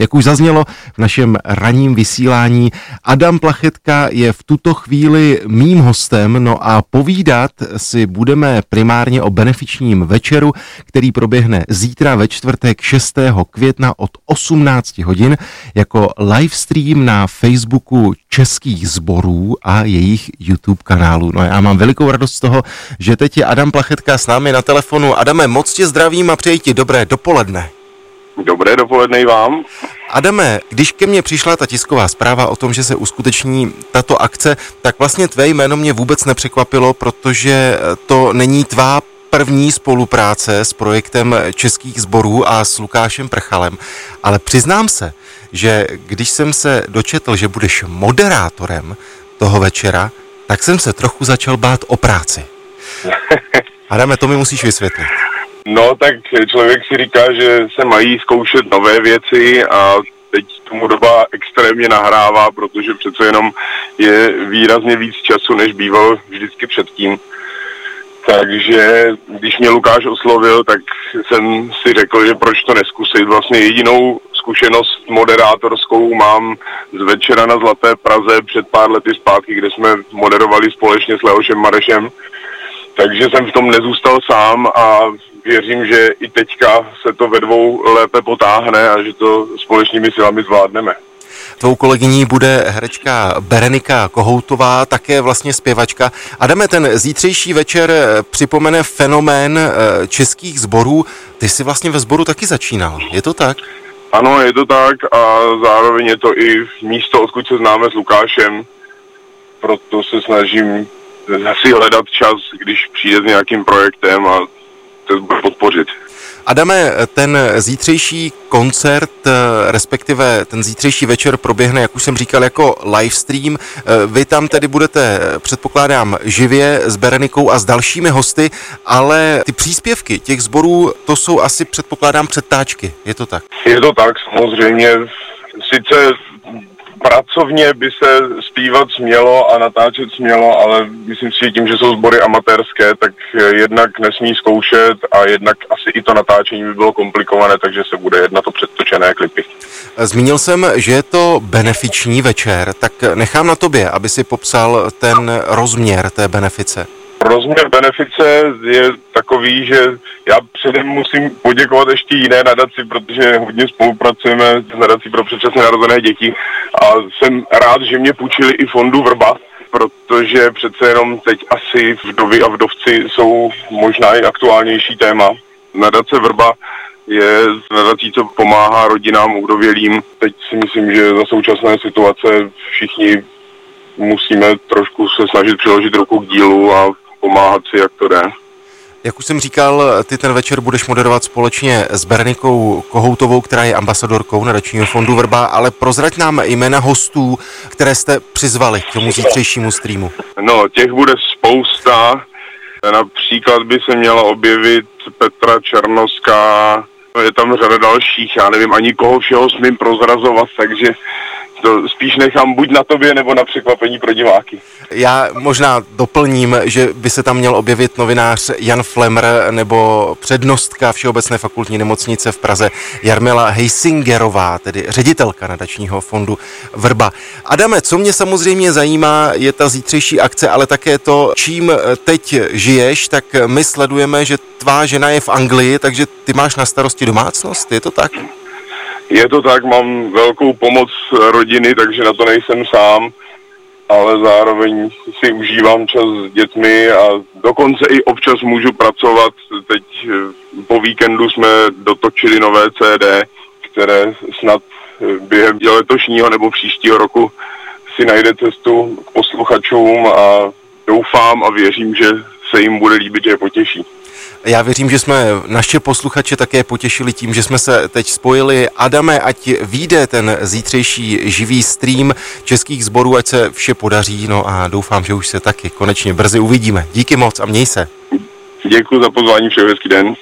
Jak už zaznělo v našem ranním vysílání, Adam Plachetka je v tuto chvíli mým hostem, no a povídat si budeme primárně o benefičním večeru, který proběhne zítra ve čtvrtek 6. května od 18 hodin jako livestream na Facebooku českých sborů a jejich YouTube kanálu. No já mám velikou radost z toho, že teď je Adam Plachetka s námi na telefonu. Adame, moc tě zdravím a přeji ti dobré dopoledne. Dobré dopoledne i vám. Adame, když ke mně přišla ta tisková zpráva o tom, že se uskuteční tato akce, tak vlastně tvé jméno mě vůbec nepřekvapilo, protože to není tvá první spolupráce s projektem českých sborů a s Lukášem Prchalem, ale přiznám se, že když jsem se dočetl, že budeš moderátorem toho večera, tak jsem se trochu začal bát o práci. Adame, to mi musíš vysvětlit. No, tak člověk si říká, že se mají zkoušet nové věci a teď tomu doba extrémně nahrává, protože přece jenom je výrazně víc času, než býval vždycky předtím. Takže když mě Lukáš oslovil, tak jsem si řekl, že proč to neskusit. Vlastně jedinou zkušenost moderátorskou mám z večera na Zlaté Praze před pár lety zpátky, kde jsme moderovali společně s Leošem Marešem. Takže jsem v tom nezůstal sám a věřím, že i teďka se to ve dvou lépe potáhne a že to společnými silami zvládneme. Tvou kolegyní bude herečka Berenika Kohoutová, také vlastně zpěvačka. Adame, ten zítřejší večer připomene fenomén eh, českých sborů. Ty jsi vlastně ve sboru taky začínal, je to tak? Ano, je to tak a zároveň je to i místo, odkud se známe s Lukášem. Proto se snažím si hledat čas, když přijde s nějakým projektem a to bude podpořit. Adame, ten zítřejší koncert, eh, respektive ten zítřejší večer proběhne, jak už jsem říkal, jako livestream. Eh, vy tam tedy budete, eh, předpokládám, živě s Berenikou a s dalšími hosty, ale ty příspěvky těch sborů, to jsou asi, předpokládám, předtáčky. Je to tak? Je to tak, samozřejmě. Sice pracovně by se zpívat smělo a natáčet smělo, ale myslím si, že tím, že jsou sbory amatérské, tak jednak nesmí zkoušet a jednak asi i to natáčení by bylo komplikované, takže se bude jednat o předtočené klipy. Zmínil jsem, že je to benefiční večer, tak nechám na tobě, aby si popsal ten rozměr té benefice. Rozměr benefice je takový, že já předem musím poděkovat ještě jiné nadaci, protože hodně spolupracujeme s nadací pro předčasně narozené děti a jsem rád, že mě půjčili i fondu Vrba, protože přece jenom teď asi vdovy a vdovci jsou možná i aktuálnější téma. Nadace Vrba je nadací, co pomáhá rodinám udovělým. Teď si myslím, že za současné situace všichni musíme trošku se snažit přiložit ruku k dílu a pomáhat si, jak to jde. Jak už jsem říkal, ty ten večer budeš moderovat společně s Berenikou Kohoutovou, která je ambasadorkou nadačního fondu Vrba, ale prozrať nám jména hostů, které jste přizvali k tomu zítřejšímu streamu. No, těch bude spousta. Například by se měla objevit Petra Černoská, je tam řada dalších, já nevím ani koho všeho smím prozrazovat, takže to spíš nechám buď na tobě, nebo na překvapení pro diváky. Já možná doplním, že by se tam měl objevit novinář Jan Flemr nebo přednostka Všeobecné fakultní nemocnice v Praze Jarmila Heisingerová, tedy ředitelka nadačního fondu Vrba. Adame, co mě samozřejmě zajímá, je ta zítřejší akce, ale také to, čím teď žiješ, tak my sledujeme, že tvá žena je v Anglii, takže ty máš na starosti domácnost, je to tak? Je to tak, mám velkou pomoc rodiny, takže na to nejsem sám, ale zároveň si užívám čas s dětmi a dokonce i občas můžu pracovat. Teď eh, po víkendu jsme dotočili nové CD, které snad eh, během letošního nebo příštího roku si najde cestu k posluchačům a doufám a věřím, že se jim bude líbit, že je potěší. Já věřím, že jsme naše posluchače také potěšili tím, že jsme se teď spojili. Adame, ať vyjde ten zítřejší živý stream českých sborů, ať se vše podaří, no a doufám, že už se taky konečně brzy uvidíme. Díky moc a měj se. Děkuji za pozvání, přeji hezký den.